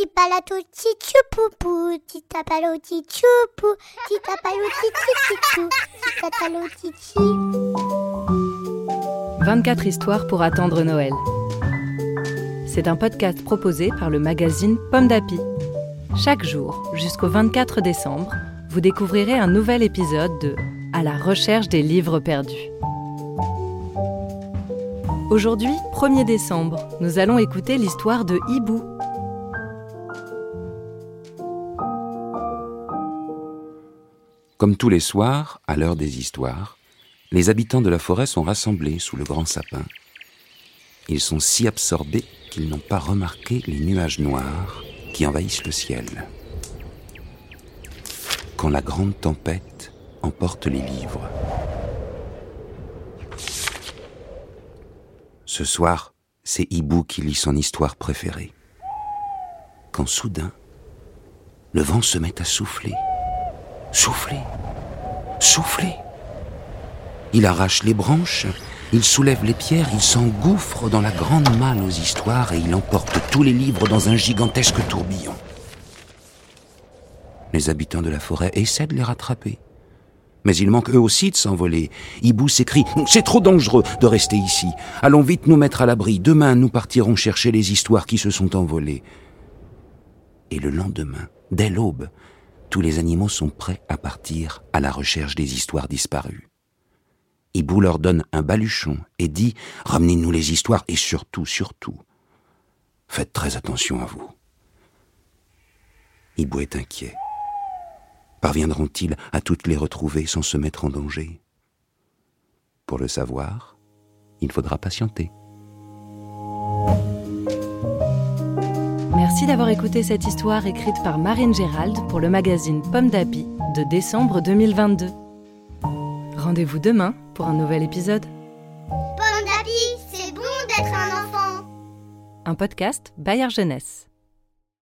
Titapalato tichupupu, titapalo tichupu, titapalo tichichichou, titapalo tichi. 24 histoires pour attendre Noël. C'est un podcast proposé par le magazine Pomme d'Api. Chaque jour, jusqu'au 24 décembre, vous découvrirez un nouvel épisode de À la recherche des livres perdus. Aujourd'hui, 1er décembre, nous allons écouter l'histoire de Hibou. Comme tous les soirs, à l'heure des histoires, les habitants de la forêt sont rassemblés sous le grand sapin. Ils sont si absorbés qu'ils n'ont pas remarqué les nuages noirs qui envahissent le ciel. Quand la grande tempête emporte les livres. Ce soir, c'est Hibou qui lit son histoire préférée. Quand soudain, le vent se met à souffler. Souffler. Souffler. Il arrache les branches, il soulève les pierres, il s'engouffre dans la grande malle aux histoires et il emporte tous les livres dans un gigantesque tourbillon. Les habitants de la forêt essaient de les rattraper. Mais ils manquent eux aussi de s'envoler. Hibou s'écrie C'est trop dangereux de rester ici. Allons vite nous mettre à l'abri. Demain, nous partirons chercher les histoires qui se sont envolées. Et le lendemain, dès l'aube, tous les animaux sont prêts à partir à la recherche des histoires disparues. Hibou leur donne un baluchon et dit Ramenez-nous les histoires et surtout, surtout, faites très attention à vous. Hibou est inquiet. Parviendront-ils à toutes les retrouver sans se mettre en danger? Pour le savoir, il faudra patienter. Merci d'avoir écouté cette histoire écrite par Marine Gérald pour le magazine Pomme d'Api de décembre 2022. Rendez-vous demain pour un nouvel épisode. Pomme d'api, c'est bon d'être un enfant. Un podcast Bayard Jeunesse.